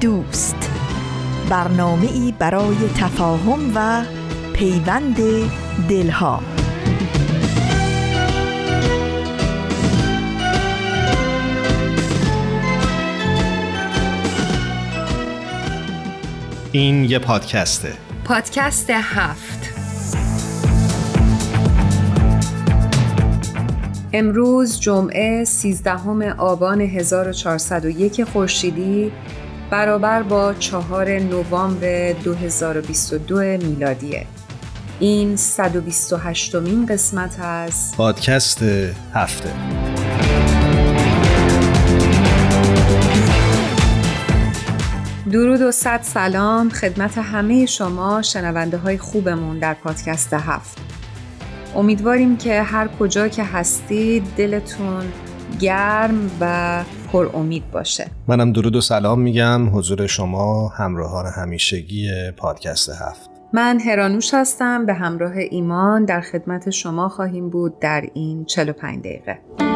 دوست. برنامه ای برای تفاهم و پیوند دلها. این یه پادکسته پادکست هفت. امروز جمعه 13 آبان 1401 خورشیدی. برابر با چهار نوامبر 2022 میلادیه. این 128 مین قسمت از پادکست هفته. درود و صد سلام خدمت همه شما شنونده های خوبمون در پادکست هفت. امیدواریم که هر کجا که هستید دلتون گرم و پر امید باشه. منم درود و سلام میگم. حضور شما همراهان همیشگی پادکست هفت. من هرانوش هستم. به همراه ایمان در خدمت شما خواهیم بود در این 45 دقیقه.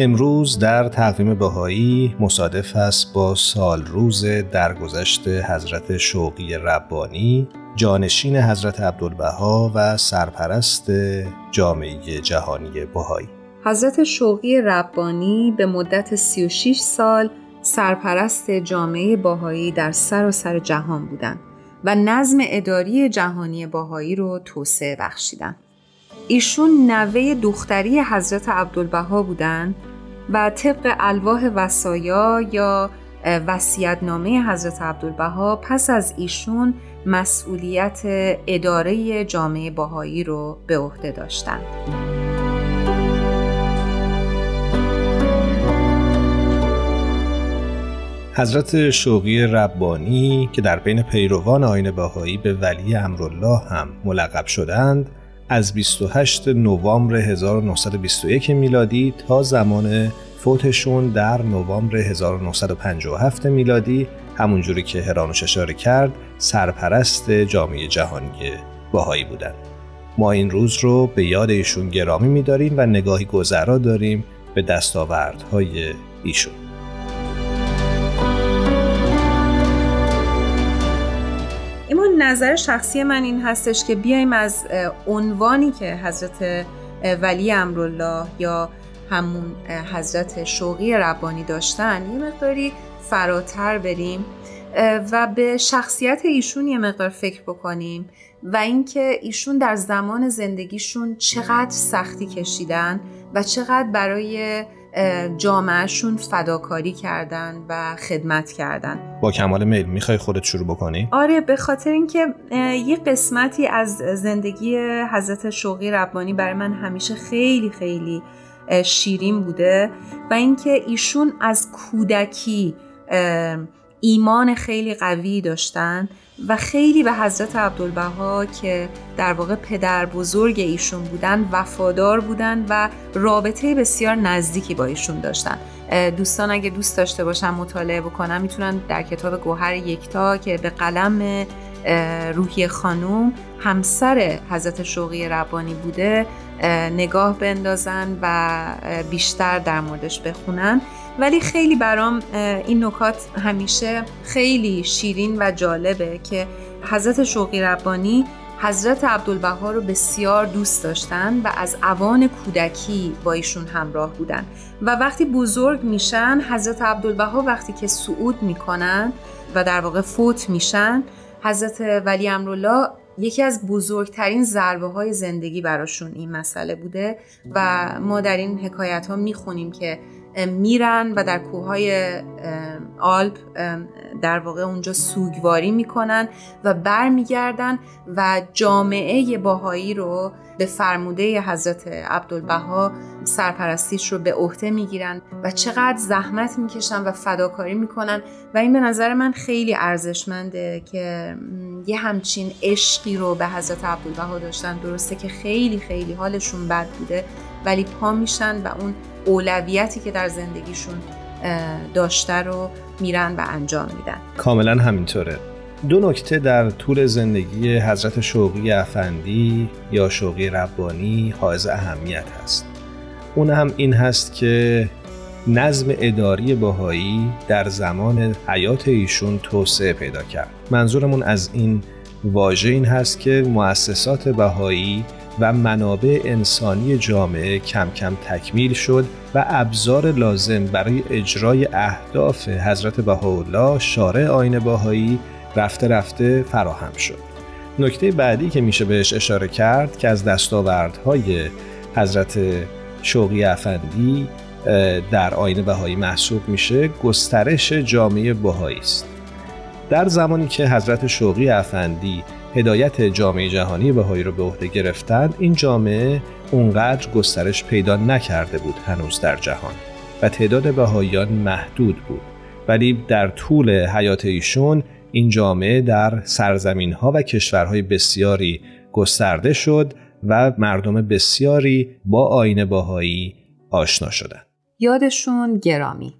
امروز در تقویم بهایی مصادف است با سال روز درگذشت حضرت شوقی ربانی جانشین حضرت عبدالبها و سرپرست جامعه جهانی بهایی حضرت شوقی ربانی به مدت 36 سال سرپرست جامعه باهایی در سراسر جهان بودند و نظم اداری جهانی باهایی رو توسعه بخشیدند. ایشون نوه دختری حضرت عبدالبها بودند و طبق الواح وسایا یا وسیعتنامه حضرت عبدالبها پس از ایشون مسئولیت اداره جامعه باهایی رو به عهده داشتند. حضرت شوقی ربانی که در بین پیروان آین باهایی به ولی امرالله هم ملقب شدند از 28 نوامبر 1921 میلادی تا زمان فوتشون در نوامبر 1957 میلادی همونجوری که هرانوش اشاره کرد سرپرست جامعه جهانی باهایی بودند. ما این روز رو به یاد ایشون گرامی میداریم و نگاهی گذرا داریم به دستاوردهای ایشون. نظر شخصی من این هستش که بیایم از عنوانی که حضرت ولی امرالله یا همون حضرت شوقی ربانی داشتن یه مقداری فراتر بریم و به شخصیت ایشون یه مقدار فکر بکنیم و اینکه ایشون در زمان زندگیشون چقدر سختی کشیدن و چقدر برای جامعهشون فداکاری کردن و خدمت کردن با کمال میل می‌خوای خودت شروع بکنی؟ آره به خاطر اینکه یه قسمتی از زندگی حضرت شوقی ربانی برای من همیشه خیلی خیلی شیرین بوده و اینکه ایشون از کودکی ایمان خیلی قوی داشتن و خیلی به حضرت عبدالبها که در واقع پدر بزرگ ایشون بودن وفادار بودن و رابطه بسیار نزدیکی با ایشون داشتن. دوستان اگه دوست داشته باشن مطالعه بکنن می‌تونن در کتاب گوهر یکتا که به قلم روحی خانوم همسر حضرت شوقی ربانی بوده نگاه بندازن و بیشتر در موردش بخونن. ولی خیلی برام این نکات همیشه خیلی شیرین و جالبه که حضرت شوقی ربانی حضرت عبدالبها رو بسیار دوست داشتن و از اوان کودکی با ایشون همراه بودن. و وقتی بزرگ میشن حضرت عبدالبها وقتی که صعود می‌کنن و در واقع فوت میشن حضرت ولی امرالله یکی از بزرگترین ضربه های زندگی براشون این مسئله بوده و ما در این حکایت ها می‌خونیم که میرن و در کوههای آلپ در واقع اونجا سوگواری می‌کنن و برمیگردن و جامعه باهایی رو به فرموده حضرت عبدالبها سرپرستیش رو به عهده می‌گیرن و چقدر زحمت می‌کشن و فداکاری می‌کنن و این به نظر من خیلی ارزشمنده که یه همچین عشقی رو به حضرت عبدالبها داشتن. درسته که خیلی خیلی حالشون بد بوده. ولی پا میشن و اون اولویتی که در زندگیشون داشته رو میرن و انجام میدن. کاملا همینطوره. دو نکته در طول زندگی حضرت شوقی افندی یا شوقی ربانی حائز اهمیت هست. اون هم این هست که نظم اداری باهایی در زمان حیات ایشون توسعه پیدا کرد. منظورمون از این واژه این هست که مؤسسات بهایی و منابع انسانی جامعه کم کم تکمیل شد و ابزار لازم برای اجرای اهداف حضرت بهاءالله شارع آین باهایی رفته رفته فراهم شد. نکته بعدی که میشه بهش اشاره کرد که از دستاوردهای حضرت شوقی افندی در آین بهایی محسوب میشه گسترش جامعه بهایی است. در زمانی که حضرت شوقی افندی هدایت جامعه جهانی بهایی رو به عهده گرفتند این جامعه اونقدر گسترش پیدا نکرده بود هنوز در جهان و تعداد بهاییان محدود بود ولی در طول حیات ایشون این جامعه در سرزمین ها و کشورهای بسیاری گسترده شد و مردم بسیاری با آین باهایی آشنا شدند. یادشون گرامی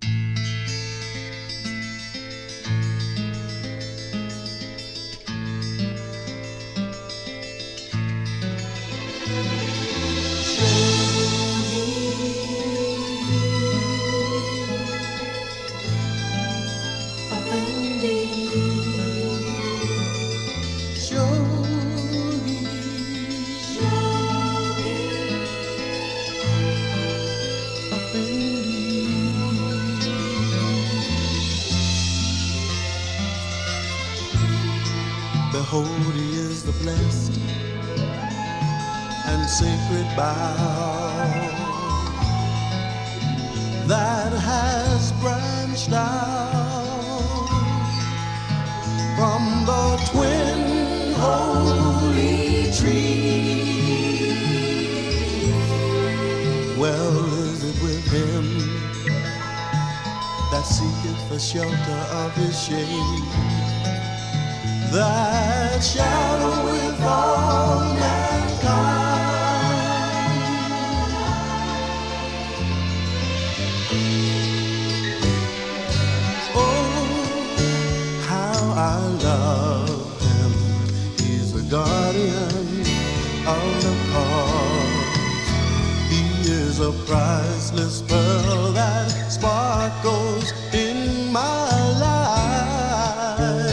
sacred bough that has branched out from the twin holy tree. Well is it with him that seeketh the shelter of his shade that shadow with all lion on the cause. He is a priceless pearl that sparkles in my life.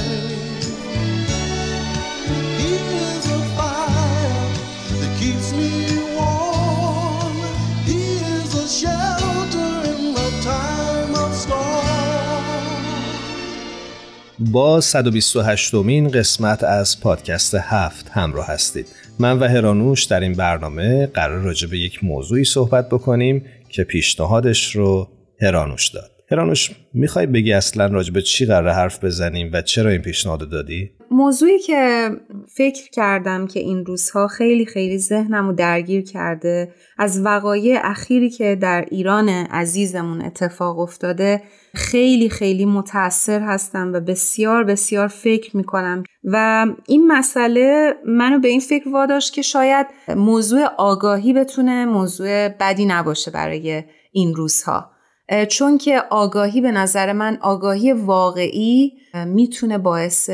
He is a fire that keeps me warm. He is a shadow. با 128 مین قسمت از پادکست هفت همراه هستید. من و هرانوش در این برنامه قرار راجع به یک موضوعی صحبت بکنیم که پیشنهادش رو هرانوش داد. هرانوش می‌خوای بگی اصلا راجع به چی قرار حرف بزنیم و چرا این پیشنهاد دادی؟ موضوعی که فکر کردم که این روزها خیلی خیلی ذهنم رو درگیر کرده از وقایع اخیری که در ایران عزیزمون اتفاق افتاده خیلی خیلی متاثر هستم و بسیار بسیار فکر می‌کنم و این مسئله منو به این فکر واداشت که شاید موضوع آگاهی بتونه موضوع بدی نباشه برای این روزها چون که آگاهی به نظر من آگاهی واقعی می‌تونه باعث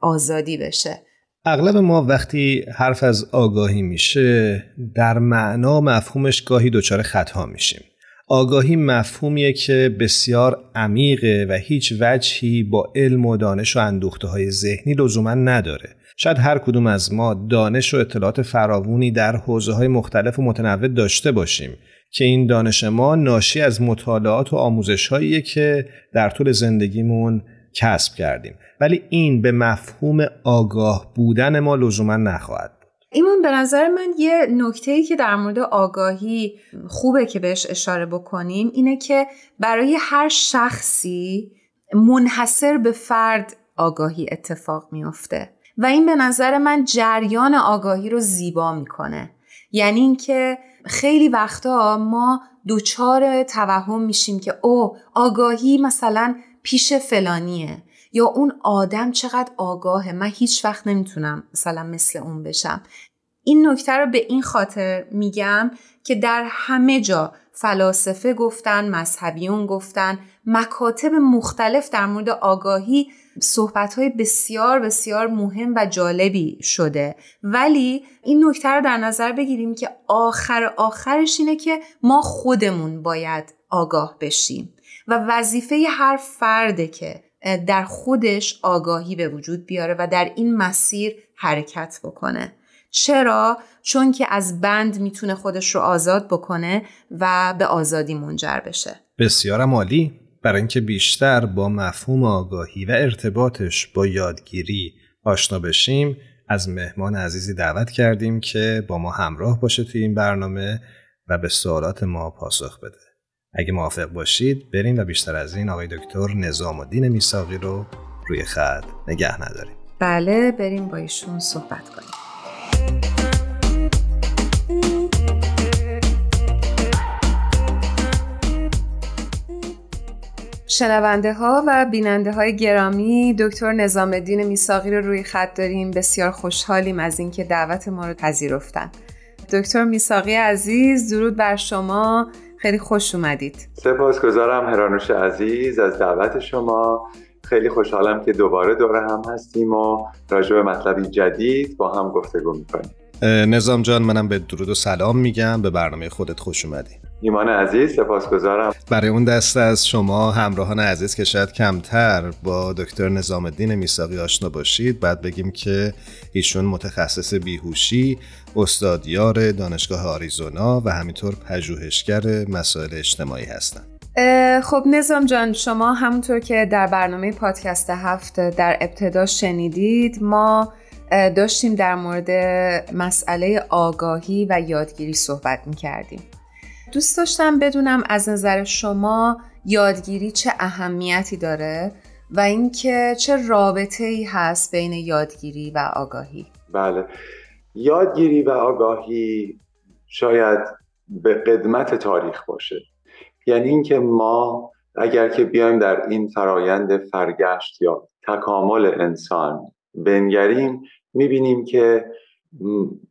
آزادی بشه. اغلب ما وقتی حرف از آگاهی میشه در معنا مفهومش گاهی دچار خطا میشیم. آگاهی مفهومیه که بسیار عمیقه و هیچ وجهی با علم و دانش و اندوخته های ذهنی لزوما نداره. شاید هر کدوم از ما دانش و اطلاعات فراوونی در حوزه های مختلف و متنوع داشته باشیم. که این دانش ما ناشی از مطالعات و آموزش هاییه که در طول زندگیمون کسب کردیم. ولی این به مفهوم آگاه بودن ما لزوما نخواهد ایمون به نظر من یه نکته ای که در مورد آگاهی خوبه که بهش اشاره بکنیم اینه که برای هر شخصی منحصر به فرد آگاهی اتفاق میافته و این به نظر من جریان آگاهی رو زیبا می‌کنه. یعنی اینکه خیلی وقتا ما دوچار توهم میشیم که او آگاهی مثلا پیش فلانیه. یا اون آدم چقدر آگاهه. من هیچ وقت نمی‌تونم مثلا مثل اون بشم. این نکته رو به این خاطر میگم که در همه جا فلاسفه گفتن مذهبیون گفتن مکاتب مختلف در مورد آگاهی صحبت های بسیار بسیار مهم و جالبی شده. ولی این نکته رو در نظر بگیریم که آخر آخرش اینه که ما خودمون باید آگاه بشیم. و وظیفه هر فرده که در خودش آگاهی به وجود بیاره و در این مسیر حرکت بکنه. چرا؟ چون که از بند می‌تونه خودش رو آزاد بکنه و به آزادی منجر بشه. بسیار عالی. برای اینکه بیشتر با مفهوم آگاهی و ارتباطش با یادگیری آشنا بشیم از مهمان عزیزی دعوت کردیم که با ما همراه باشه توی این برنامه و به سوالات ما پاسخ بده. اگه موافق باشید بریم و بیشتر از این آقای دکتر نظام الدین میساقی رو روی خط نگه نداریم. بله بریم با ایشون صحبت کنیم. شنونده ها و بیننده های گرامی دکتر نظام الدین میساقی رو روی خط داریم. بسیار خوشحالیم از اینکه دعوت ما رو پذیرفتن. دکتر میساقی عزیز درود بر شما. خیلی خوش اومدید. سپاسگزارم هرانوش عزیز از دعوت شما. خیلی خوشحالم که دوباره دوره هم هستیم و راجع به مطلبی جدید با هم گفتگو می‌کنیم. نظام جان منم به درود و سلام میگم. به برنامه خودت خوش اومدی. ایمان عزیز سپاسگزارم برای اون دسته از شما همراهان عزیز که شاید کمتر با دکتر نظام الدین میساقی آشنا باشید بعد بگیم که ایشون متخصص بیهوشی استادیار دانشگاه آریزونا و همینطور پژوهشگر مسائل اجتماعی هستند خب نظام جان شما همونطور که در برنامه پادکست هفت در ابتدا شنیدید ما داشتیم در مورد مسئله آگاهی و یادگیری صحبت می کردیم. دوست داشتم بدونم از نظر شما یادگیری چه اهمیتی داره و اینکه چه رابطه ای هست بین یادگیری و آگاهی. بله. یادگیری و آگاهی شاید به قدمت تاریخ باشه. یعنی اینکه ما اگر که بیایم در این فرایند فرگشت یا تکامل انسان بنگریم می‌بینیم که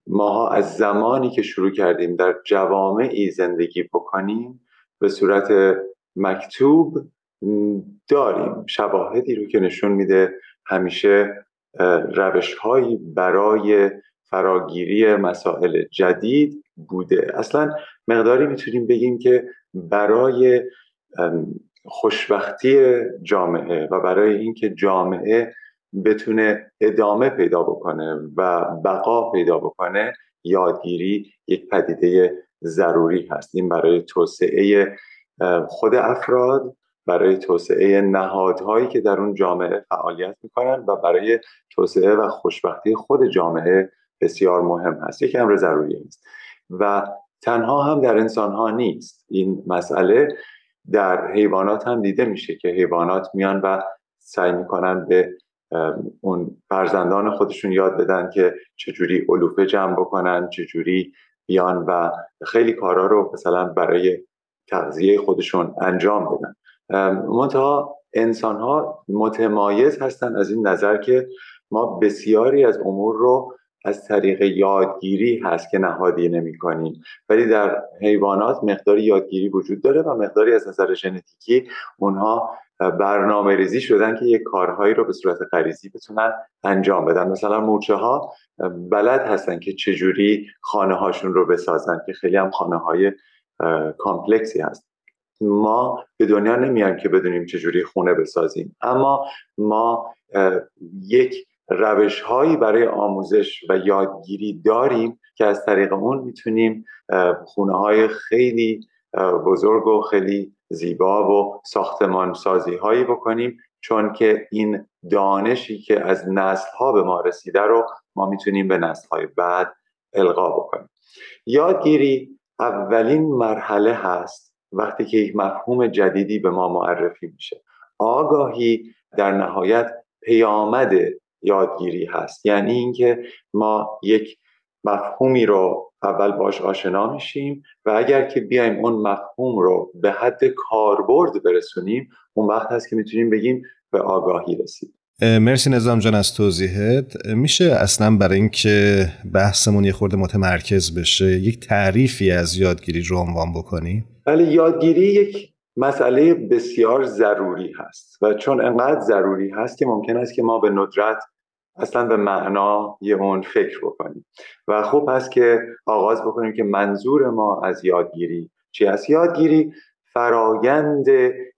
ماها از زمانی که شروع کردیم در جوامعی زندگی بکنیم به صورت مکتوب داریم شواهدی رو که نشون میده همیشه روش هایی برای فراگیری مسائل جدید بوده. اصلا مقداری می‌تونیم بگیم که برای خوشبختی جامعه و برای اینکه جامعه بتونه ادامه پیدا بکنه و بقا پیدا بکنه یادگیری یک پدیده ضروری هست. این برای توسعه خود افراد برای توسعه نهادهایی که در اون جامعه فعالیت می‌کنن و برای توسعه و خوشبختی خود جامعه بسیار مهم هست. یک امر ضروری است و تنها هم در انسان ها نیست. این مسئله در حیوانات هم دیده میشه که حیوانات میان و سعی می‌کنن به اون فرزندان خودشون یاد بدن که چجوری علوفه جمع بکنن چجوری بیان و خیلی کارا رو مثلا برای تغذیه خودشون انجام بدن. منتها انسان ها متمایز هستن از این نظر که ما بسیاری از امور رو از طریق یادگیری هست که نهادی نمی کنیم ولی در حیوانات مقداری یادگیری وجود داره و مقداری از نظر ژنتیکی اونها برنامه ریزی شدن که یک کارهایی رو به صورت غریزی بتونن انجام بدن. مثلا مورچه ها بلد هستن که چجوری خانه هاشون رو بسازن که خیلی هم خانه های کامپلکسی هست. ما به دنیا نمیایم که بدونیم چجوری خونه بسازیم. اما ما یک روش هایی برای آموزش و یادگیری داریم که از طریق اون می‌تونیم خونه های خیلی بزرگ و خیلی زیبا و ساختمان سازی هایی بکنیم. چون که این دانشی که از نسل ها به ما رسیده رو ما می‌تونیم به نسل های بعد القا بکنیم. یادگیری اولین مرحله هست وقتی که یک مفهوم جدیدی به ما معرفی میشه. آگاهی در نهایت پیامد یادگیری هست. یعنی اینکه ما یک مفهومی رو اول باش آشنا میشیم و اگر که بیایم اون مفهوم رو به حد کاربرد برسونیم اون وقت هست که می‌تونیم بگیم به آگاهی رسید مرسی نظام جان از توضیحت. میشه اصلا برای اینکه بحثمون یه خورده متمرکز بشه یک تعریفی از یادگیری رو عنوان بکنی؟ بله یادگیری یک مسئله بسیار ضروری هست و چون انقدر ضروری هست که ممکن است که ما به ندرت اصلا به معنا یه اون فکر بکنیم. و خوب هست که آغاز بکنیم که منظور ما از یادگیری چی است یادگیری فرایند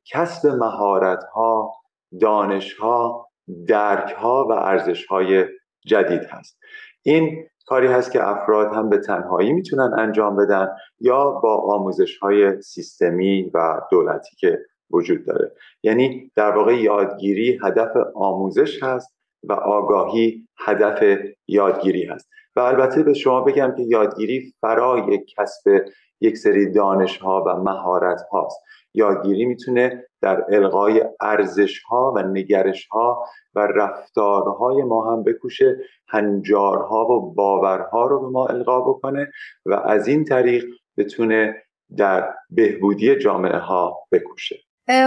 کسب مهارت ها دانش ها درک ها و ارزش های جدید هست. این کاری هست که افراد هم به تنهایی می‌تونن انجام بدن یا با آموزش های سیستمی و دولتی که وجود داره. یعنی در واقع یادگیری هدف آموزش هست و آگاهی هدف یادگیری هست. و البته به شما بگم که یادگیری فرای کسب یک سری دانش ها و مهارت هاست یادگیری می‌تونه در القای ارزش ها و نگرش ها و رفتارهای ما هم بکوشه هنجارها و باورها رو به ما القا بکنه و از این طریق بتونه در بهبودی جامعه ها بکوشه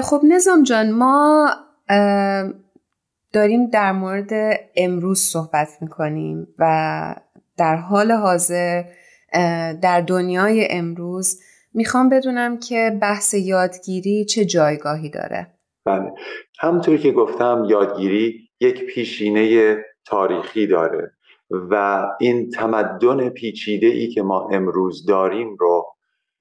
خب نظام جان ما داریم در مورد امروز صحبت می‌کنیم و در حال حاضر در دنیای امروز می‌خوام بدونم که بحث یادگیری چه جایگاهی داره. بله. همونطور که گفتم یادگیری یک پیشینه تاریخی داره و این تمدن پیچیده ای که ما امروز داریم رو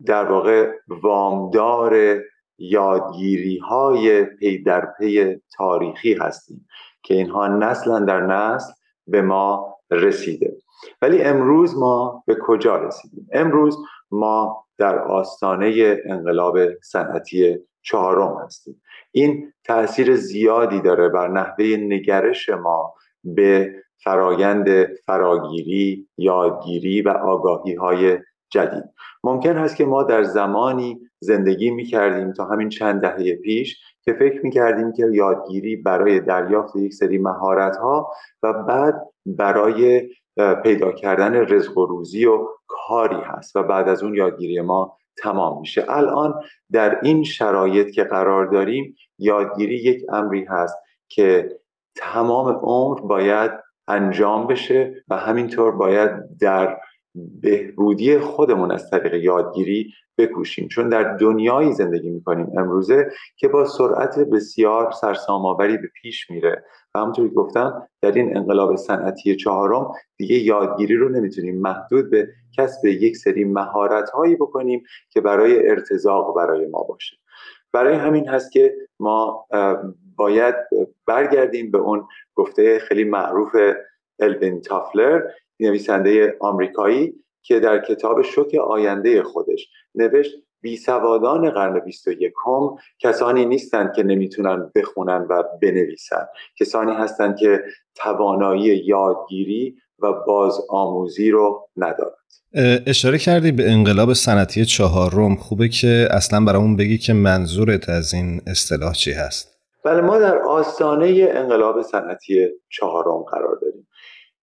در واقع وامدار یادگیری های پی در پی تاریخی هستیم که اینها نسلا در نسل به ما رسیده. ولی امروز ما به کجا رسیدیم؟ امروز ما در آستانه انقلاب صنعتی چهارم هستیم. این تاثیر زیادی داره بر نحوه نگرش ما به فرایند فراگیری یادگیری و آگاهی های جدید. ممکن هست که ما در زمانی زندگی می کردیم تا همین چند دهه پیش که فکر می کردیم که یادگیری برای دریافت یک سری مهارت ها و بعد برای پیدا کردن رزق و روزی و کاری هست و بعد از اون یادگیری ما تمام میشه. الان در این شرایط که قرار داریم یادگیری یک امری هست که تمام عمر باید انجام بشه و همینطور باید در بهبودی خودمون از طریق یادگیری بکوشیم چون در دنیایی زندگی می‌کنیم امروزه که با سرعت بسیار سرسام‌آوری به پیش میره. و همونطور که گفتم در این انقلاب صنعتی چهارم دیگه یادگیری رو نمی‌تونیم محدود به کسب یک سری مهارت هایی بکنیم که برای ارتزاق برای ما باشه. برای همین هست که ما باید برگردیم به اون گفته خیلی معروف الوین تافلر نویسنده آمریکایی که در کتاب شوک آینده خودش نوشت بیسوادان قرن 21 هم کسانی نیستند که نمی‌تونن بخونن و بنویسن. کسانی هستند که توانایی یادگیری و باز آموزی رو ندارند. اشاره کردی به انقلاب صنعتی چهارم. خوبه که اصلا برامون بگی که منظورت از این اصطلاح چی هست. بله ما در آستانه انقلاب صنعتی چهارم قرار داریم.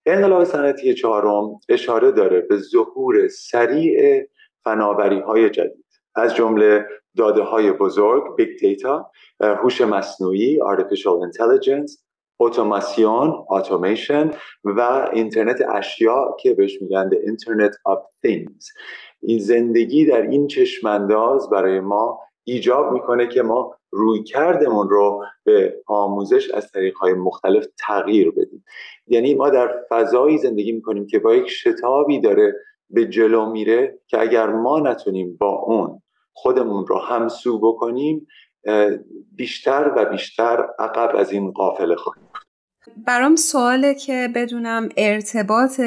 انقلاب صنعتی چهارم اشاره داره به ظهور سریع فناوری های جدید. از جمله داده های بزرگ big data هوش مصنوعی artificial intelligence اتوماسیون اتوماسیون و اینترنت اشیاء که بهش میگن internet of things. این زندگی در این چشمانداز برای ما ایجاب می‌کنه که ما روی کردمون رو به آموزش از طریقهای مختلف تغییر بدیم یعنی ما در فضایی زندگی می‌کنیم که با یک شتابی داره به جلو میره که اگر ما نتونیم با اون خودمون رو همسو بکنیم بیشتر و بیشتر عقب از این قافله خواهیم برام سواله که بدونم ارتباط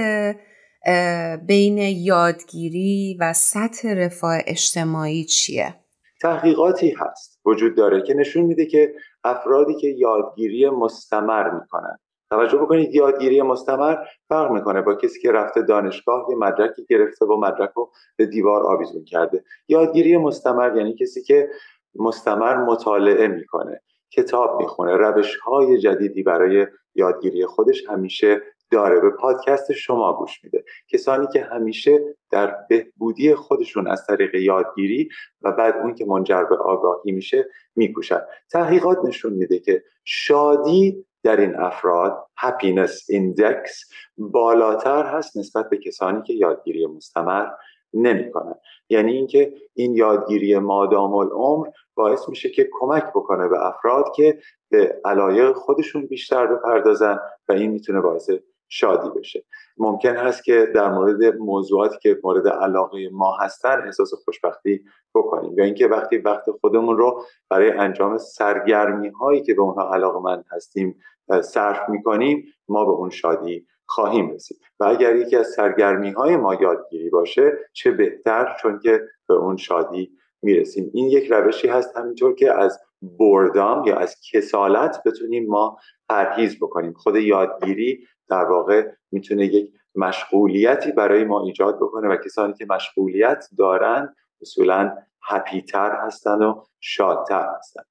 بین یادگیری و سطح رفاه اجتماعی چیه؟ تحقیقاتی هست. وجود داره که نشون میده که افرادی که یادگیری مستمر می‌کنن. توجه بکنید یادگیری مستمر فرق می‌کنه با کسی که رفته دانشگاه یه مدرکی گرفته و مدرک رو به دیوار آویزون کرده. یادگیری مستمر یعنی کسی که مستمر مطالعه می‌کنه کتاب می‌خونه روش های جدیدی برای یادگیری خودش همیشه داره به پادکست شما گوش میده. کسانی که همیشه در بهبودی خودشون از طریق یادگیری و بعد اون که منجر به آگاهی میشه میکوشن. تحقیقات نشون میده که شادی در این افراد happiness index بالاتر هست نسبت به کسانی که یادگیری مستمر نمی‌کنن. یعنی اینکه این یادگیری مادام العمر باعث میشه که کمک بکنه به افراد که به علایق خودشون بیشتر بپردازن و این می‌تونه باعث شادی بشه. ممکن هست که در مورد موضوعاتی که مورد علاقه ما هستن احساس خوشبختی بکنیم یا اینکه وقتی وقت خودمون رو برای انجام سرگرمی هایی که به اونها علاقه من هستیم صرف می‌کنیم ما به اون شادی خواهیم رسید. و اگر یکی از سرگرمی های ما یادگیری باشه چه بهتر چون که به اون شادی می‌رسیم. این یک روشی هست همینطور که از بردام یا از کسالت بتونیم ما پرهیز بکنیم. خود یادگیری در واقع می‌تونه یک مشغولیتی برای ما ایجاد بکنه و کسانی که مشغولیت دارن اصولا هپیتر هستن و شادتر هستن.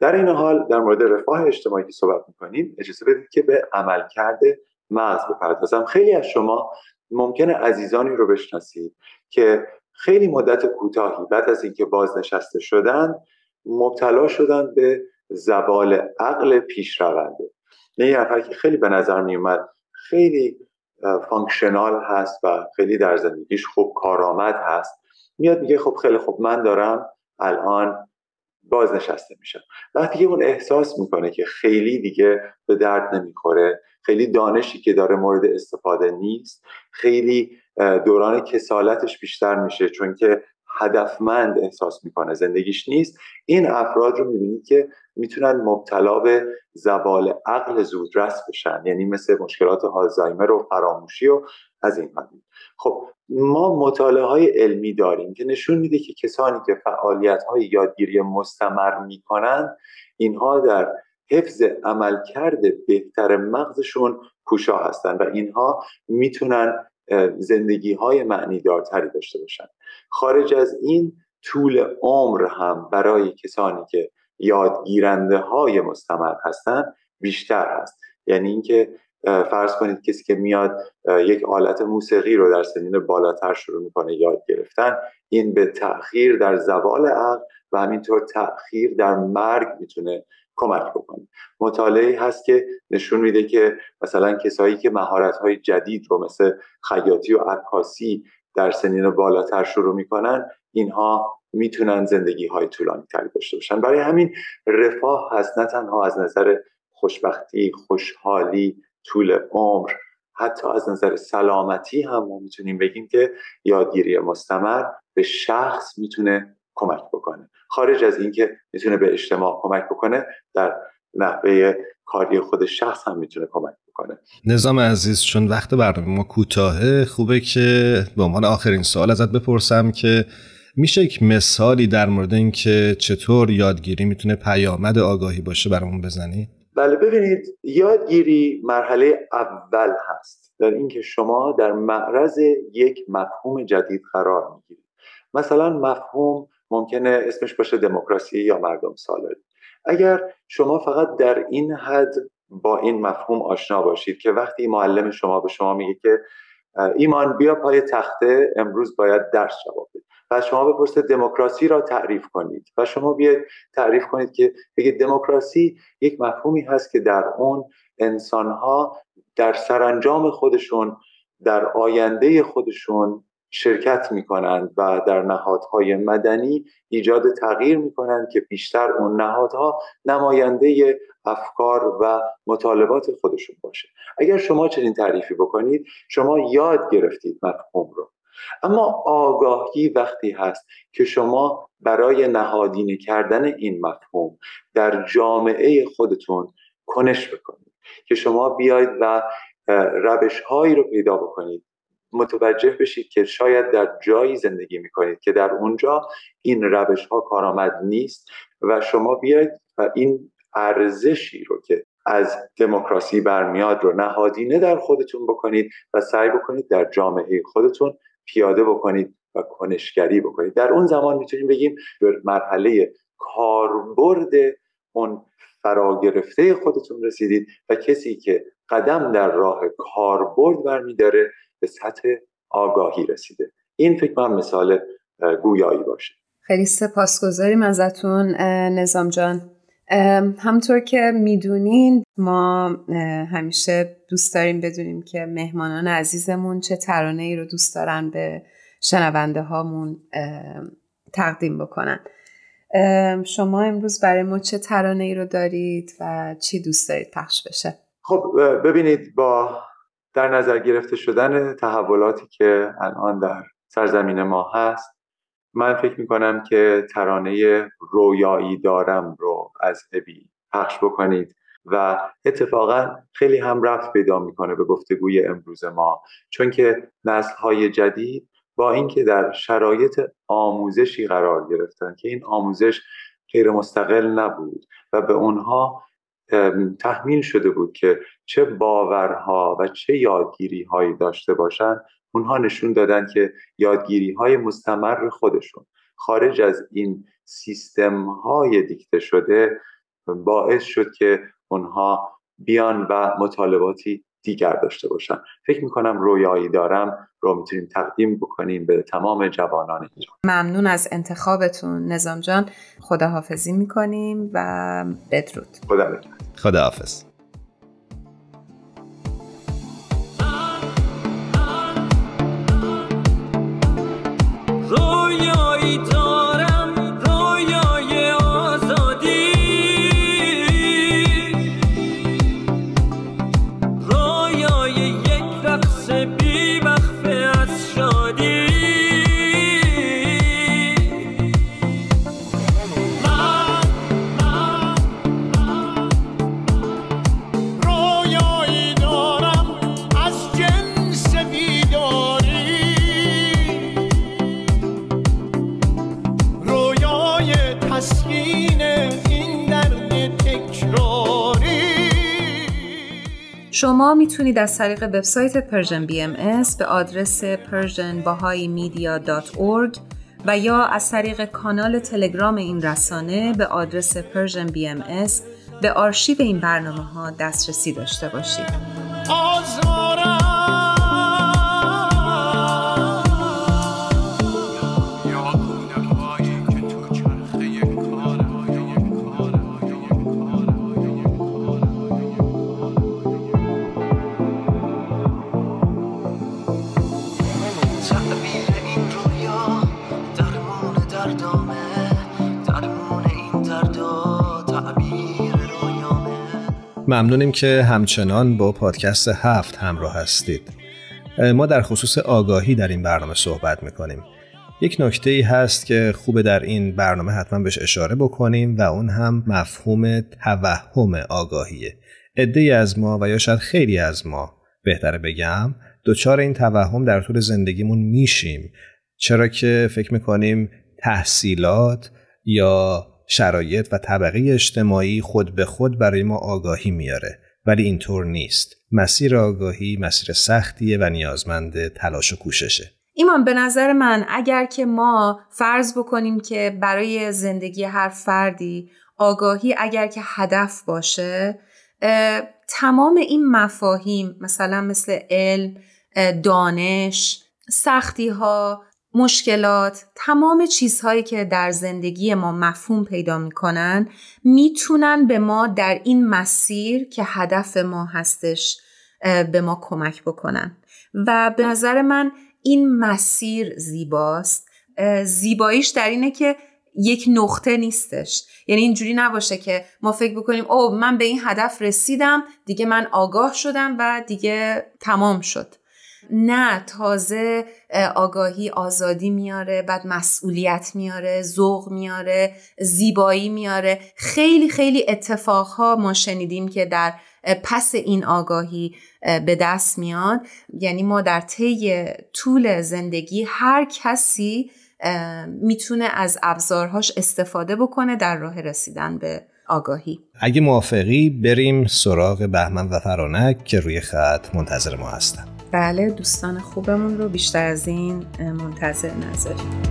در این حال در مورد رفاه اجتماعی که صحبت می‌کنیم اجازه بدید که به عملکرد مغز بپردازم. خیلی از شما ممکنه عزیزانی رو بشناسید که خیلی مدت کوتاهی بعد از اینکه بازنشسته شدن مبتلا شدن به زبال عقل پیشرونده. یه نفر که خیلی به نظر می اومد خیلی فانکشنال هست و خیلی در زندگیش خوب کارآمد هست میاد میگه خب خیلی خوب من دارم الان بازنشسته میشم. وقتی که اون احساس می‌کنه که خیلی دیگه به درد نمی‌خوره خیلی دانشی که داره مورد استفاده نیست خیلی دوران کسالتش بیشتر میشه چون که هدفمند احساس می‌کنه زندگیش نیست. این افراد رو می‌بینید که می‌تونن مبتلا به زوال عقل زودرس بشن یعنی مثل مشکلات آلزایمر و فراموشی و از این قبیل خب ما مطالعه های علمی داریم که نشون میده که کسانی که فعالیت های یادگیری مستمر می‌کنن اینها در حفظ عملکرد بهتر مغزشون کوشا هستن و اینها می‌تونن زندگی های معنی دارتری داشته باشن. خارج از این طول عمر هم برای کسانی که یادگیرنده های مستمر هستن بیشتر هست. یعنی اینکه فرض کنید کسی که میاد یک آلت موسیقی رو در سنین بالاتر شروع می‌کنه یاد گرفتن این به تأخیر در زوال عقل و همینطور تأخیر در مرگ می‌تونه کمک بکنه. مطالعه هست که نشون میده که مثلا کسایی که مهارت های جدید رو مثل خیاطی و عکاسی در سنین بالاتر شروع می‌کنن اینها می‌تونن زندگی های طولانی تری داشته باشن. برای همین رفاه هست نه تنها از نظر خوشبختی خوشحالی طول عمر حتی از نظر سلامتی هم ما می‌تونیم بگیم که یادگیری مستمر به شخص می‌تونه کمک بکنه. خارج از اینکه می‌تونه به اجتماع کمک بکنه در نحوه کاری خود شخص هم می‌تونه کمک بکنه. نظام عزیز چون وقت برنامه ما کوتاهه خوبه که به عنوان آخرین سوال ازت بپرسم که میشه یک مثالی در مورد اینکه چطور یادگیری می‌تونه پیامد آگاهی باشه برامون بزنی؟ بله ببینید یادگیری مرحله اول هست. در اینکه شما در معرض یک مفهوم جدید قرار می‌گیرید. مثلا مفهوم ممکنه اسمش باشه دموکراسی یا مردم سالاری. اگر شما فقط در این حد با این مفهوم آشنا باشید که وقتی معلم شما به شما میگه که ایمان بیا پای تخته امروز باید درس جواب بدید و شما بپرسید دموکراسی را تعریف کنید. و شما بیاید تعریف کنید که بگید دموکراسی یک مفهومی هست که در اون انسانها در سرانجام خودشون در آینده خودشون شرکت می کنند و در نهادهای مدنی ایجاد تغییر می کنند که بیشتر اون نهادها نماینده افکار و مطالبات خودشون باشه. اگر شما چنین تعریفی بکنید شما یاد گرفتید مفهوم رو. اما آگاهی وقتی هست که شما برای نهادینه کردن این مفهوم در جامعه خودتون کنش بکنید که شما بیاید و روش هایی رو پیدا بکنید متوجه بشید که شاید در جایی زندگی می‌کنید که در اونجا این روش ها کارآمد نیست و شما بیاید و این ارزشی رو که از دموکراسی برمیاد رو نهادینه در خودتون بکنید و سعی بکنید در جامعه خودتون پیاده بکنید و کنشگری بکنید. در اون زمان می‌تونیم بگیم به مرحله کاربرد اون فرا گرفته خودتون رسیدید و کسی که قدم در راه کاربرد برمیداره به سطح آگاهی رسیده. این فکر کنم مثال گویایی باشه. خیلی سپاسگزاریم ازتون نظام جان. همطور که می‌دونین ما همیشه دوست داریم بدونیم که مهمانان عزیزمون چه ترانه ای رو دوست دارن به شنونده هامون تقدیم بکنن. شما امروز برای ما چه ترانه ای رو دارید و چی دوست دارید پخش بشه؟ خب ببینید با در نظر گرفته شدن تحولاتی که الان در سرزمین ما هست من فکر می‌کنم که ترانه رویایی دارم رو از ابی پخش بکنید و اتفاقا خیلی هم رفت پیدا می‌کنه به گفتگوی امروز ما. چون که نسل های جدید با اینکه در شرایط آموزشی قرار گرفتن که این آموزش غیر مستقل نبود و به اونها تحمیل شده بود که چه باورها و چه یادگیری هایی داشته باشند اونها نشون دادن که یادگیری های مستمر خودشون خارج از این سیستم های دیکته شده باعث شد که اونها بیان و مطالباتی دیگر داشته باشن فکر می‌کنم رویایی دارم رو می‌تونیم تقدیم بکنیم به تمام جوانان اینجا. ممنون از انتخابتون نظام جان. خداحافظی می‌کنیم و بدرود. خدا خداحافظ. می‌تونید از طریق وبسایت Persian BM به آدرس persianbahaimedia.org و یا از طریق کانال تلگرام این رسانه به آدرس Persian BM به آرشیو این برنامه ها دسترسی داشته باشید. ممنونیم که همچنان با پادکست هفت همراه هستید. ما در خصوص آگاهی در این برنامه صحبت می‌کنیم. یک نکته ای هست که خوبه در این برنامه حتما بهش اشاره بکنیم و اون هم مفهوم توهم آگاهیه. عده از ما و یا شاید خیلی از ما بهتره بگم دچار این توهم در طول زندگیمون میشیم چرا که فکر می‌کنیم تحصیلات یا شرایط و طبقه اجتماعی خود به خود برای ما آگاهی میاره. ولی اینطور نیست. مسیر آگاهی مسیر سختیه و نیازمند تلاش و کوششه. ایمان به نظر من اگر که ما فرض بکنیم که برای زندگی هر فردی آگاهی اگر که هدف باشه تمام این مفاهیم مثلا مثل علم دانش سختی ها مشکلات تمام چیزهایی که در زندگی ما مفهوم پیدا می‌کنن می‌تونن به ما در این مسیر که هدف ما هستش به ما کمک بکنن. و به نظر من این مسیر زیباست. زیباییش در اینه که یک نقطه نیستش. یعنی اینجوری نباشه که ما فکر بکنیم او من به این هدف رسیدم دیگه من آگاه شدم و دیگه تمام شد. نه تازه آگاهی آزادی میاره بعد مسئولیت میاره ذوق میاره زیبایی میاره. خیلی خیلی اتفاقها ما شنیدیم که در پس این آگاهی به دست میاد یعنی ما در طی طول زندگی هر کسی می‌تونه از ابزارهاش استفاده بکنه در راه رسیدن به آگاهی. اگه موافقی بریم سراغ بهمن و فرانک که روی خط منتظر ما هستن. بله دوستان خوبمون رو بیشتر از این منتظر نذاریم.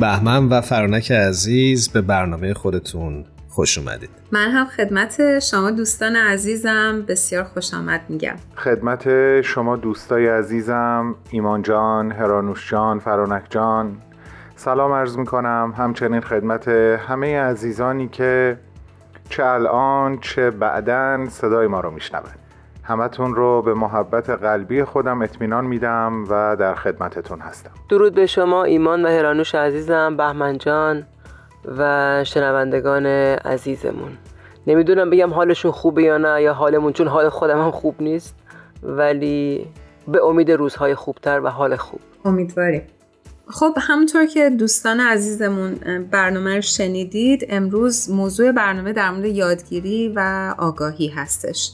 بهمن و فرانک عزیز به برنامه خودتون خوش اومدید. من هم خدمت شما دوستان عزیزم بسیار خوش آمد میگم. خدمت شما دوستای عزیزم ایمان جان، هرانوش جان، فرانک جان. سلام عرض می‌کنم همچنین خدمت همه عزیزانی که چه الان چه بعدا صدای ما رو میشنوند همتون رو به محبت قلبی خودم اطمینان میدم و در خدمتتون هستم. درود به شما ایمان و هرانوش عزیزم بهمن جان و شنوندگان عزیزمون. نمی‌دونم بگم حالشون خوبه یا نه یا حالمون چون حال خودم هم خوب نیست ولی به امید روزهای خوبتر و حال خوب. امیدواریم. خب همونطور که دوستان عزیزمون برنامه رو شنیدید امروز موضوع برنامه در مورد یادگیری و آگاهی هستش.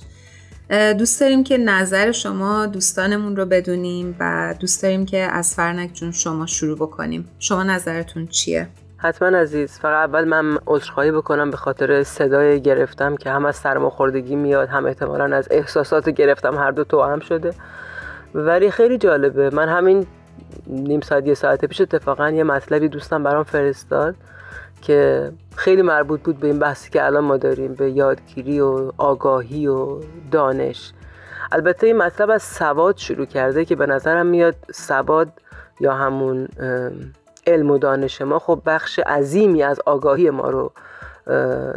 دوست داریم که نظر شما دوستانمون رو بدونیم و دوست داریم که از فرنک جون شما شروع بکنیم. شما نظرتون چیه؟ حتما عزیز فقط اول من عذرخواهی بکنم به خاطر صدای گرفتم که هم از سرماخوردگی میاد هم احتمالا از احساسات گرفتم هر دو تو هم شده. ولی خیلی جالبه من همین نیم ساعت یه ساعت پیش اتفاقا یه مطلبی دوستم برام فرستاد که خیلی مربوط بود به این بحثی که الان ما داریم به یادگیری و آگاهی و دانش. البته این مطلب از سواد شروع کرده که به نظرم میاد سواد یا همون علم و دانش ما خب بخش عظیمی از آگاهی ما رو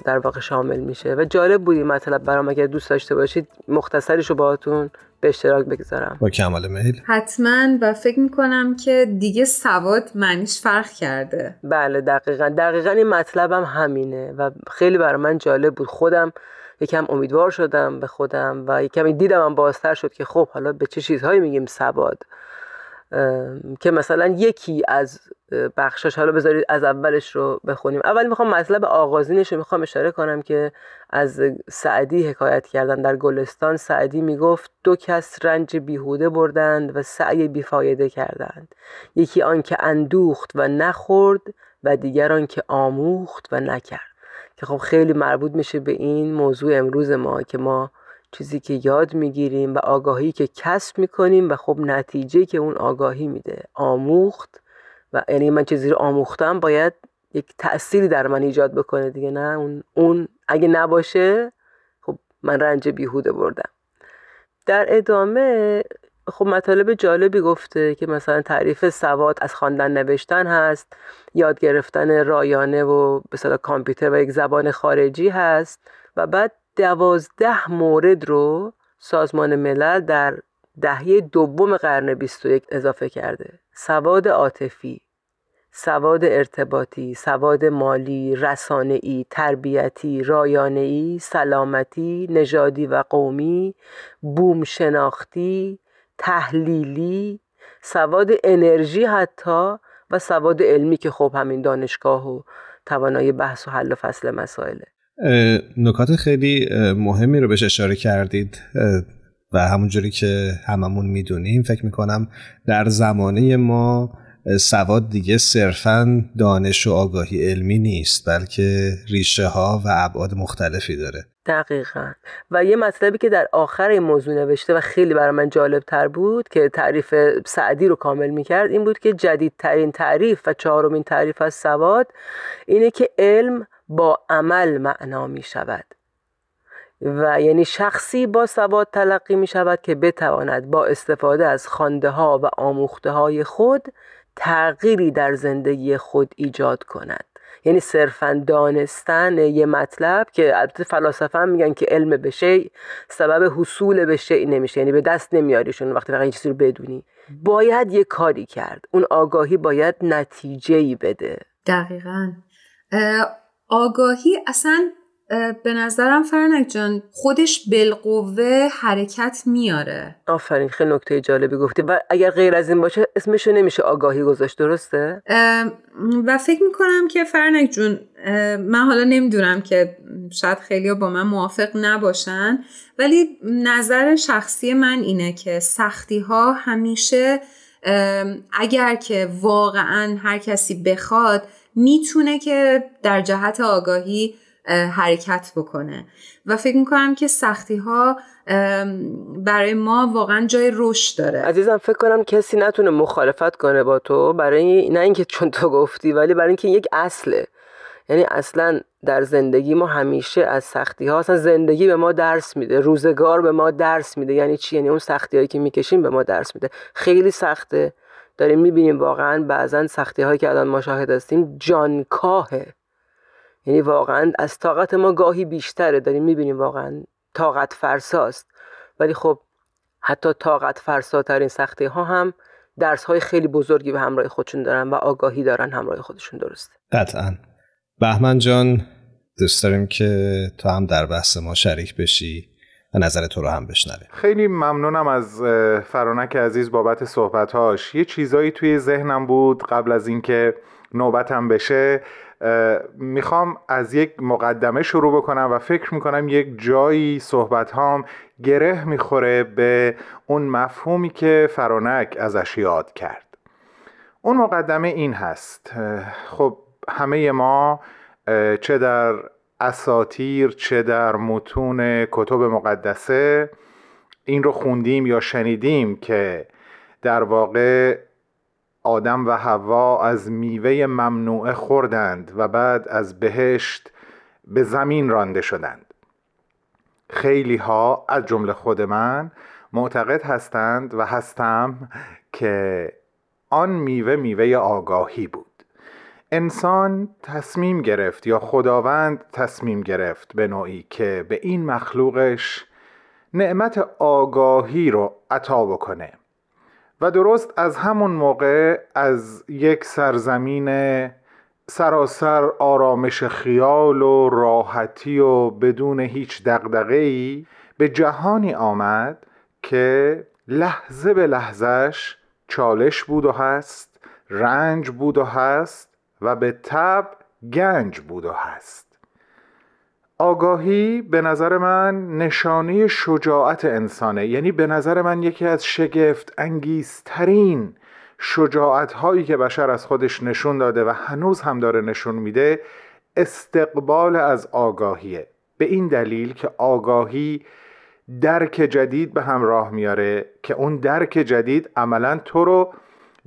در واقع شامل میشه. و جالب بود این مطلب برام اگر دوست داشته باشید مختصرش رو باهاتون به اشتراک بگذارم. با کمال میل. حتما و فکر می‌کنم که دیگه سواد معنیش فرق کرده. بله دقیقا. دقیقا این مطلبم هم همینه و خیلی برای من جالب بود. خودم یکم امیدوار شدم به خودم و یکم دیدم هم بازتر شد که خب حالا به چه چیزهایی میگیم سواد؟ که مثلا یکی از بخشش حالا بذارید از اولش رو بخونیم. اول می‌خوام مطلب آغازینش رو می‌خوام اشاره کنم که از سعدی حکایت کردن. در گلستان سعدی می‌گفت دو کس رنج بیهوده بردند و سعی بیفایده کردند. یکی آن که اندوخت و نخورد و دیگر آن که آموخت و نکرد. که خب خیلی مربوط میشه به این موضوع امروز ما که ما چیزی که یاد می‌گیریم و آگاهی که کسب می‌کنیم و خب نتیجه که اون آگاهی میده. آموخت و یعنی من چیزی رو آموختم باید یک تأثیری در من ایجاد بکنه دیگه نه اون, اون اگه نباشه خب من رنج بیهوده بردم. در ادامه خب مطالب جالبی گفته که مثلا تعریف سواد از خواندن نوشتن هست یاد گرفتن رایانه و به کامپیوتر و یک زبان خارجی هست و بعد دوازده مورد رو سازمان ملل در دهه دوم قرن 21 اضافه کرده. سواد عاطفی سواد ارتباطی، سواد مالی، رسانه‌ای، تربیتی، رایانه‌ای، سلامتی، نژادی و قومی، بوم شناختی، تحلیلی، سواد انرژی حتی و سواد علمی که خب همین دانشگاه و توانایی بحث و حل و فصل مسائله. نکات خیلی مهمی رو بهش اشاره کردید. و همونجوری که هممون می‌دونیم فکر می‌کنم در زمانه ما سواد دیگه صرفا دانش و آگاهی علمی نیست بلکه ریشه ها و ابعاد مختلفی داره. دقیقا. و یه مطلبی که در آخر این موضوع نوشته و خیلی برای من جالب تر بود که تعریف سعدی رو کامل می‌کرد این بود که جدیدترین تعریف و چهارمین تعریف از سواد اینه که علم با عمل معنا می شود و یعنی شخصی با سواد تلقی می شود که بتواند با استفاده از خانده ها و آموخته های خود تغییری در زندگی خود ایجاد کند. یعنی صرفا دانستن یه مطلب که البته فلاسفه هم میگن که علم به شی سبب حصول به شی نمیشه یعنی به دست نمیاریشون وقتی فقط این چیزی رو بدونی. باید یه کاری کرد. اون آگاهی باید نتیجه ای بده. دقیقا. آگاهی اصلا به نظرم فرنک جان خودش بالقوه حرکت میاره آفرین خیلی نکته جالبی گفتی و اگر غیر از این باشه اسمشو نمیشه آگاهی گذاشت درسته؟ و فکر می‌کنم که فرنک جون من حالا نمی‌دونم که شاید خیلی با من موافق نباشن ولی نظر شخصی من اینه که سختی ها همیشه اگر که واقعا هر کسی بخواد می‌تونه که در جهت آگاهی حرکت بکنه. و فکر می‌کنم که سختی ها برای ما واقعا جای رشد داره. عزیزم فکر کنم کسی نتونه مخالفت کنه با تو برای نه اینکه چون تو گفتی ولی برای اینکه یک اصله. یعنی اصلا در زندگی ما همیشه از سختی ها اصلا زندگی به ما درس میده روزگار به ما درس میده. یعنی چی؟ یعنی اون سختی هایی که می‌کشیم به ما درس میده. خیلی سخته. داریم می‌بینیم واقعا بعضا سختی هایی که الان ما شاهد هستیم جانکاهه. یعنی واقعا از طاقت ما گاهی بیشتره داریم می‌بینیم واقعا طاقت فرساست. ولی خب حتی طاقت فرساترین سختی ها هم درس های خیلی بزرگی به همراه خودشون دارن و آگاهی دارن همراه خودشون درسته. قطعا. بهمن جان دوست داریم که تو هم در بحث ما شریک بشی و نظر تو رو هم بشنویم. خیلی ممنونم از فرانک عزیز بابت صحبتهاش. یه چیزایی توی ذهنم بود قبل از اینکه نوبتم بشه. می‌خوام از یک مقدمه شروع بکنم و فکر می‌کنم یک جایی صحبت هام گره می‌خوره به اون مفهومی که فرانک ازش یاد کرد. اون مقدمه این هست. خب همه ما چه در اساتیر چه در متون کتب مقدسه این رو خوندیم یا شنیدیم که در واقع آدم و حوا از میوه ممنوعه خوردند و بعد از بهشت به زمین رانده شدند. خیلی ها از جمله خود من معتقد هستند و هستم که آن میوه میوه آگاهی بود. انسان تصمیم گرفت یا خداوند تصمیم گرفت به نوعی که به این مخلوقش نعمت آگاهی رو عطا بکنه. و درست از همون موقع از یک سرزمین سراسر آرامش خیال و راحتی و بدون هیچ دقدقهی به جهانی آمد که لحظه به لحظهش چالش بود و هست رنج بود و هست و به تب گنج بود و هست. آگاهی به نظر من نشانه شجاعت انسانه. یعنی به نظر من یکی از شگفت انگیزترین شجاعت هایی که بشر از خودش نشون داده و هنوز هم داره نشون میده استقبال از آگاهیه. به این دلیل که آگاهی درک جدید به همراه میاره که اون درک جدید عملا تو رو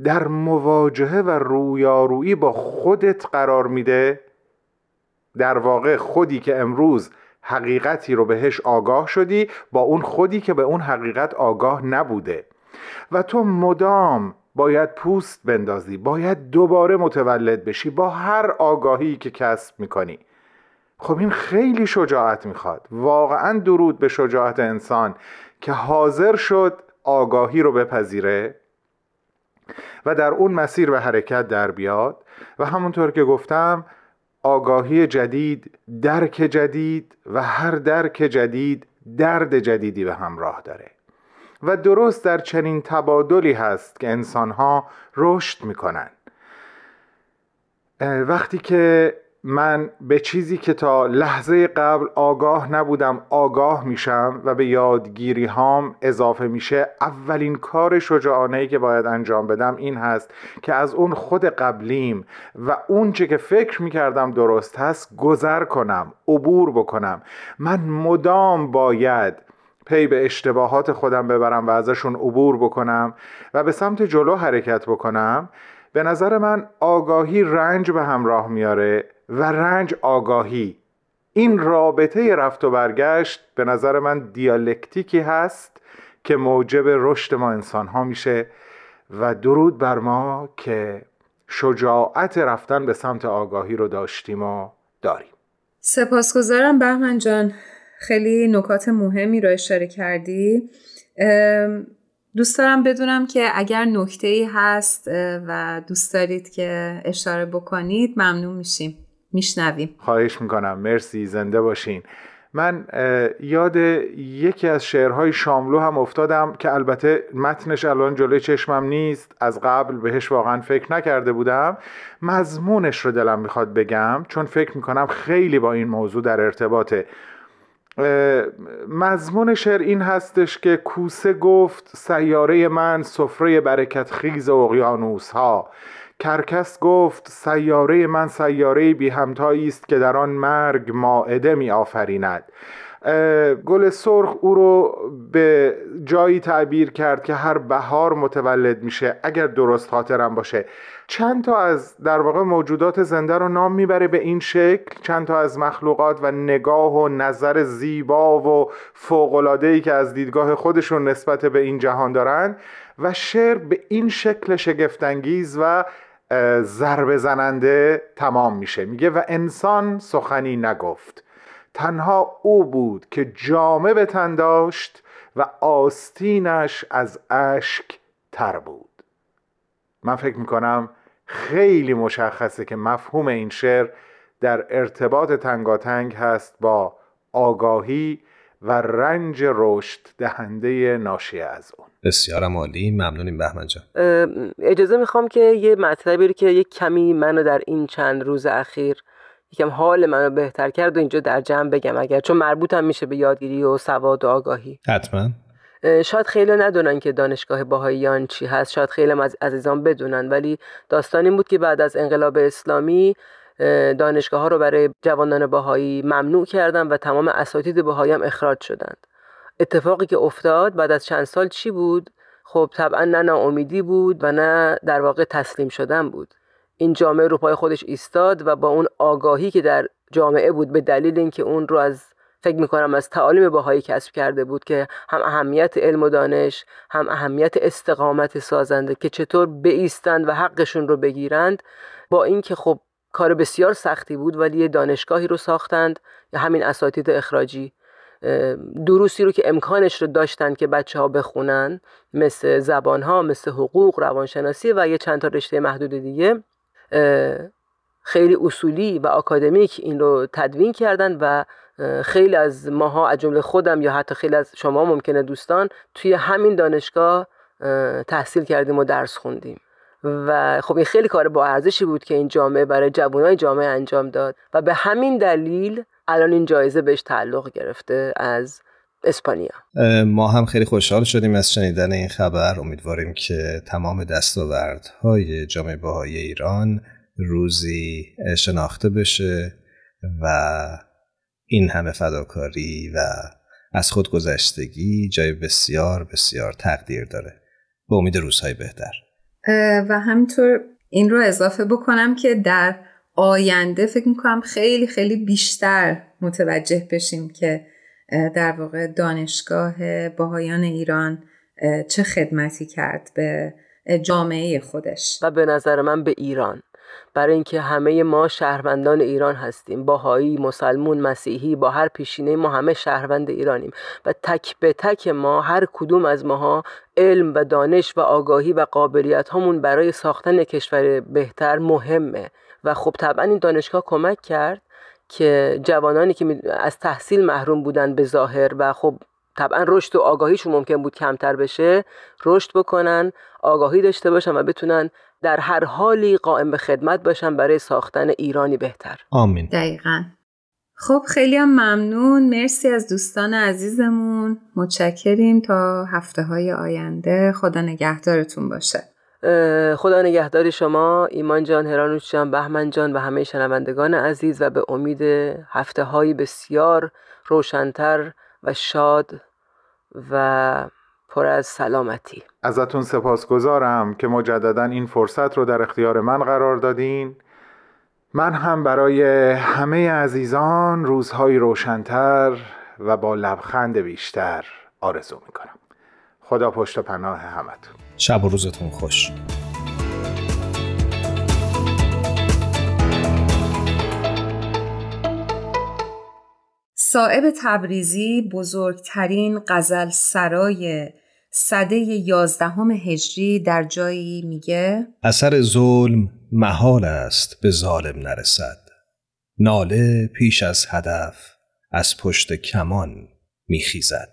در مواجهه و رویارویی با خودت قرار میده در واقع خودی که امروز حقیقتی رو بهش آگاه شدی با اون خودی که به اون حقیقت آگاه نبوده. و تو مدام باید پوست بندازی باید دوباره متولد بشی با هر آگاهی که کسب می‌کنی. خب این خیلی شجاعت می‌خواد. واقعا درود به شجاعت انسان که حاضر شد آگاهی رو بپذیره و در اون مسیر به حرکت در بیاد. و همونطور که گفتم آگاهی جدید درک جدید و هر درک جدید درد جدیدی به همراه داره. و درست در چنین تبادلی هست که انسانها رشد می‌کنن. وقتی که من به چیزی که تا لحظه قبل آگاه نبودم آگاه میشم و به یادگیری هام اضافه میشه اولین کار شجاعانه ای که باید انجام بدم این هست که از اون خود قبلیم و اون چه که فکر می‌کردم درست هست گذر کنم عبور بکنم. من مدام باید پی به اشتباهات خودم ببرم و ازشون عبور بکنم و به سمت جلو حرکت بکنم. به نظر من آگاهی رنج به همراه میاره. و رنج آگاهی. این رابطه رفت و برگشت به نظر من دیالکتیکی هست که موجب رشد ما انسان ها میشه و درود بر ما که شجاعت رفتن به سمت آگاهی رو داشتیم و داریم. سپاسگزارم بهمن جان. خیلی نکات مهمی رو اشاره کردی. دوست دارم بدونم که اگر نکته ای هست و دوست دارید که اشاره بکنید ممنون میشیم. میشنویم. خواهش می‌کنم. مرسی. زنده باشین. من یاد یکی از شعرهای شاملو هم افتادم که البته متنش الان جلوی چشمم نیست. از قبل بهش واقعا فکر نکرده بودم. مضمونش رو دلم می‌خواد بگم چون فکر می‌کنم خیلی با این موضوع در ارتباطه. مضمون شعر این هستش که کوسه گفت سیاره من سفره برکت خیز اقیانوس ها کرکس گفت سیاره من سیاره بی همتایی است که در آن مرگ ماعده می آفریند. گل سرخ او رو به جایی تعبیر کرد که هر بهار متولد میشه اگر درست خاطرم باشه. چند تا از در واقع موجودات زنده رو نام می‌بره به این شکل چند تا از مخلوقات و نگاه و نظر زیبا و فوقلادهی که از دیدگاه خودشون نسبت به این جهان دارن و شعر به این شکل شگفتانگیز و ضربه زننده تمام میشه. میگه و انسان سخنی نگفت. تنها او بود که جامه به تن داشت و آستینش از اشک تر بود. من فکر می‌کنم خیلی مشخصه که مفهوم این شعر در ارتباط تنگاتنگ هست با آگاهی و رنج رشد دهنده ناشی از اون. بسیار عالی ممنونیم بهمن جان. اجازه می‌خوام که یه مطلبی رو که یه کمی منو در این چند روز اخیر یکم حال منو بهتر کرد و اینجا در جمع بگم اگر چون مربوطم میشه به یادگیری و سواد و آگاهی. حتما. شاید خیلی ندونن که دانشگاه باهاییان چی هست شاید خیلی از عزیزان بدونن ولی داستان این بود که بعد از انقلاب اسلامی دانشگاه ها رو برای جوانان باهایی ممنوع کردن و تمام اساتید باهایی هم اخراج شدند. اتفاقی که افتاد بعد از چند سال چی بود؟ خب طبعا نه ناامیدی بود و نه در واقع تسلیم شدن بود. این جامعه رو پای خودش ایستاد و با اون آگاهی که در جامعه بود به دلیل اینکه اون رو از فکر می‌کنم از تعالیم باهایی کسب کرده بود که هم اهمیت علم و دانش هم اهمیت استقامت سازنده که چطور بیستند و حقشون رو بگیرند با اینکه خب کار بسیار سختی بود ولی یه دانشگاهی رو ساختند یا همین اساتید اخراجی. دروسی رو که امکانش رو داشتن که بچه ها بخونن مثل زبان ها مثل حقوق روانشناسی و یه چند تا رشته محدود دیگه خیلی اصولی و آکادمیک این رو تدوین کردن و خیلی از ماها از جمله خودم یا حتی خیلی از شما ممکنه دوستان توی همین دانشگاه تحصیل کردیم و درس خوندیم. و خب این خیلی کار با ارزشی بود که این جامعه برای جوانای جامعه انجام داد. و به همین دلیل الان این جایزه بهش تعلق گرفته از اسپانیا. ما هم خیلی خوشحال شدیم از شنیدن این خبر. امیدواریم که تمام دستاوردهای جامعه باهای ایران روزی شناخته بشه و این همه فداکاری و از خود گذشتگی جای بسیار بسیار تقدیر داره. به امید روزهای بهتر. و همینطور این رو اضافه بکنم که در آینده فکر می‌کنم خیلی خیلی بیشتر متوجه بشیم که در واقع دانشگاه باهایان ایران چه خدمتی کرد به جامعه خودش. و به نظر من به ایران. برای اینکه همه ما شهروندان ایران هستیم. باهایی مسلمون مسیحی با هر پیشینه ما همه شهروند ایرانیم. و تک به تک ما هر کدوم از ماها علم و دانش و آگاهی و قابلیت همون برای ساختن کشور بهتر مهمه. و خب طبعا این دانشگاه کمک کرد که جوانانی که از تحصیل محروم بودن به ظاهر و خب طبعا رشد و آگاهیشون ممکن بود کمتر بشه رشد بکنن آگاهی داشته باشن و بتونن در هر حالی قائم به خدمت باشن برای ساختن ایرانی بهتر. آمین. دقیقا. خب خیلی هم ممنون. مرسی از دوستان عزیزمون. متشکریم. تا هفته های آینده. خدا نگهدارتون باشه. خدا نگهداری شما ایمان جان هرانوش جان بهمن جان و همه شنوندگان عزیز و به امید هفته های بسیار روشنتر و شاد و پر از سلامتی. ازتون سپاسگزارم که مجددا این فرصت رو در اختیار من قرار دادین. من هم برای همه عزیزان روزهای روشنتر و با لبخند بیشتر آرزو می‌کنم. خدا پشت پناه همتون. شب و روزتون خوش. صاحب تبریزی بزرگترین غزل سرای صده یازدهم هجری در جایی میگه؟ اثر ظلم محال است به ظالم نرسد. ناله پیش از هدف از پشت کمان میخیزد.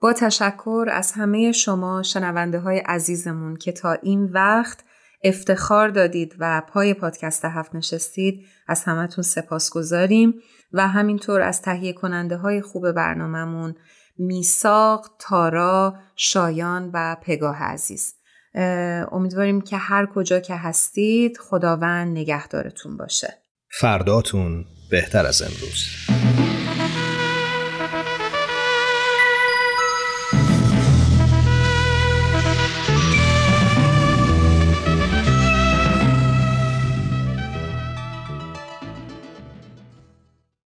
با تشکر از همه شما شنونده های عزیزمون که تا این وقت افتخار دادید و پای پادکست هفت نشستید از همتون سپاس گذاریم و همینطور از تهیه کننده های خوب برنامهمون میساق، تارا، شایان و پگاه عزیز. امیدواریم که هر کجا که هستید خداوند نگهدارتون باشه. فرداتون بهتر از امروز.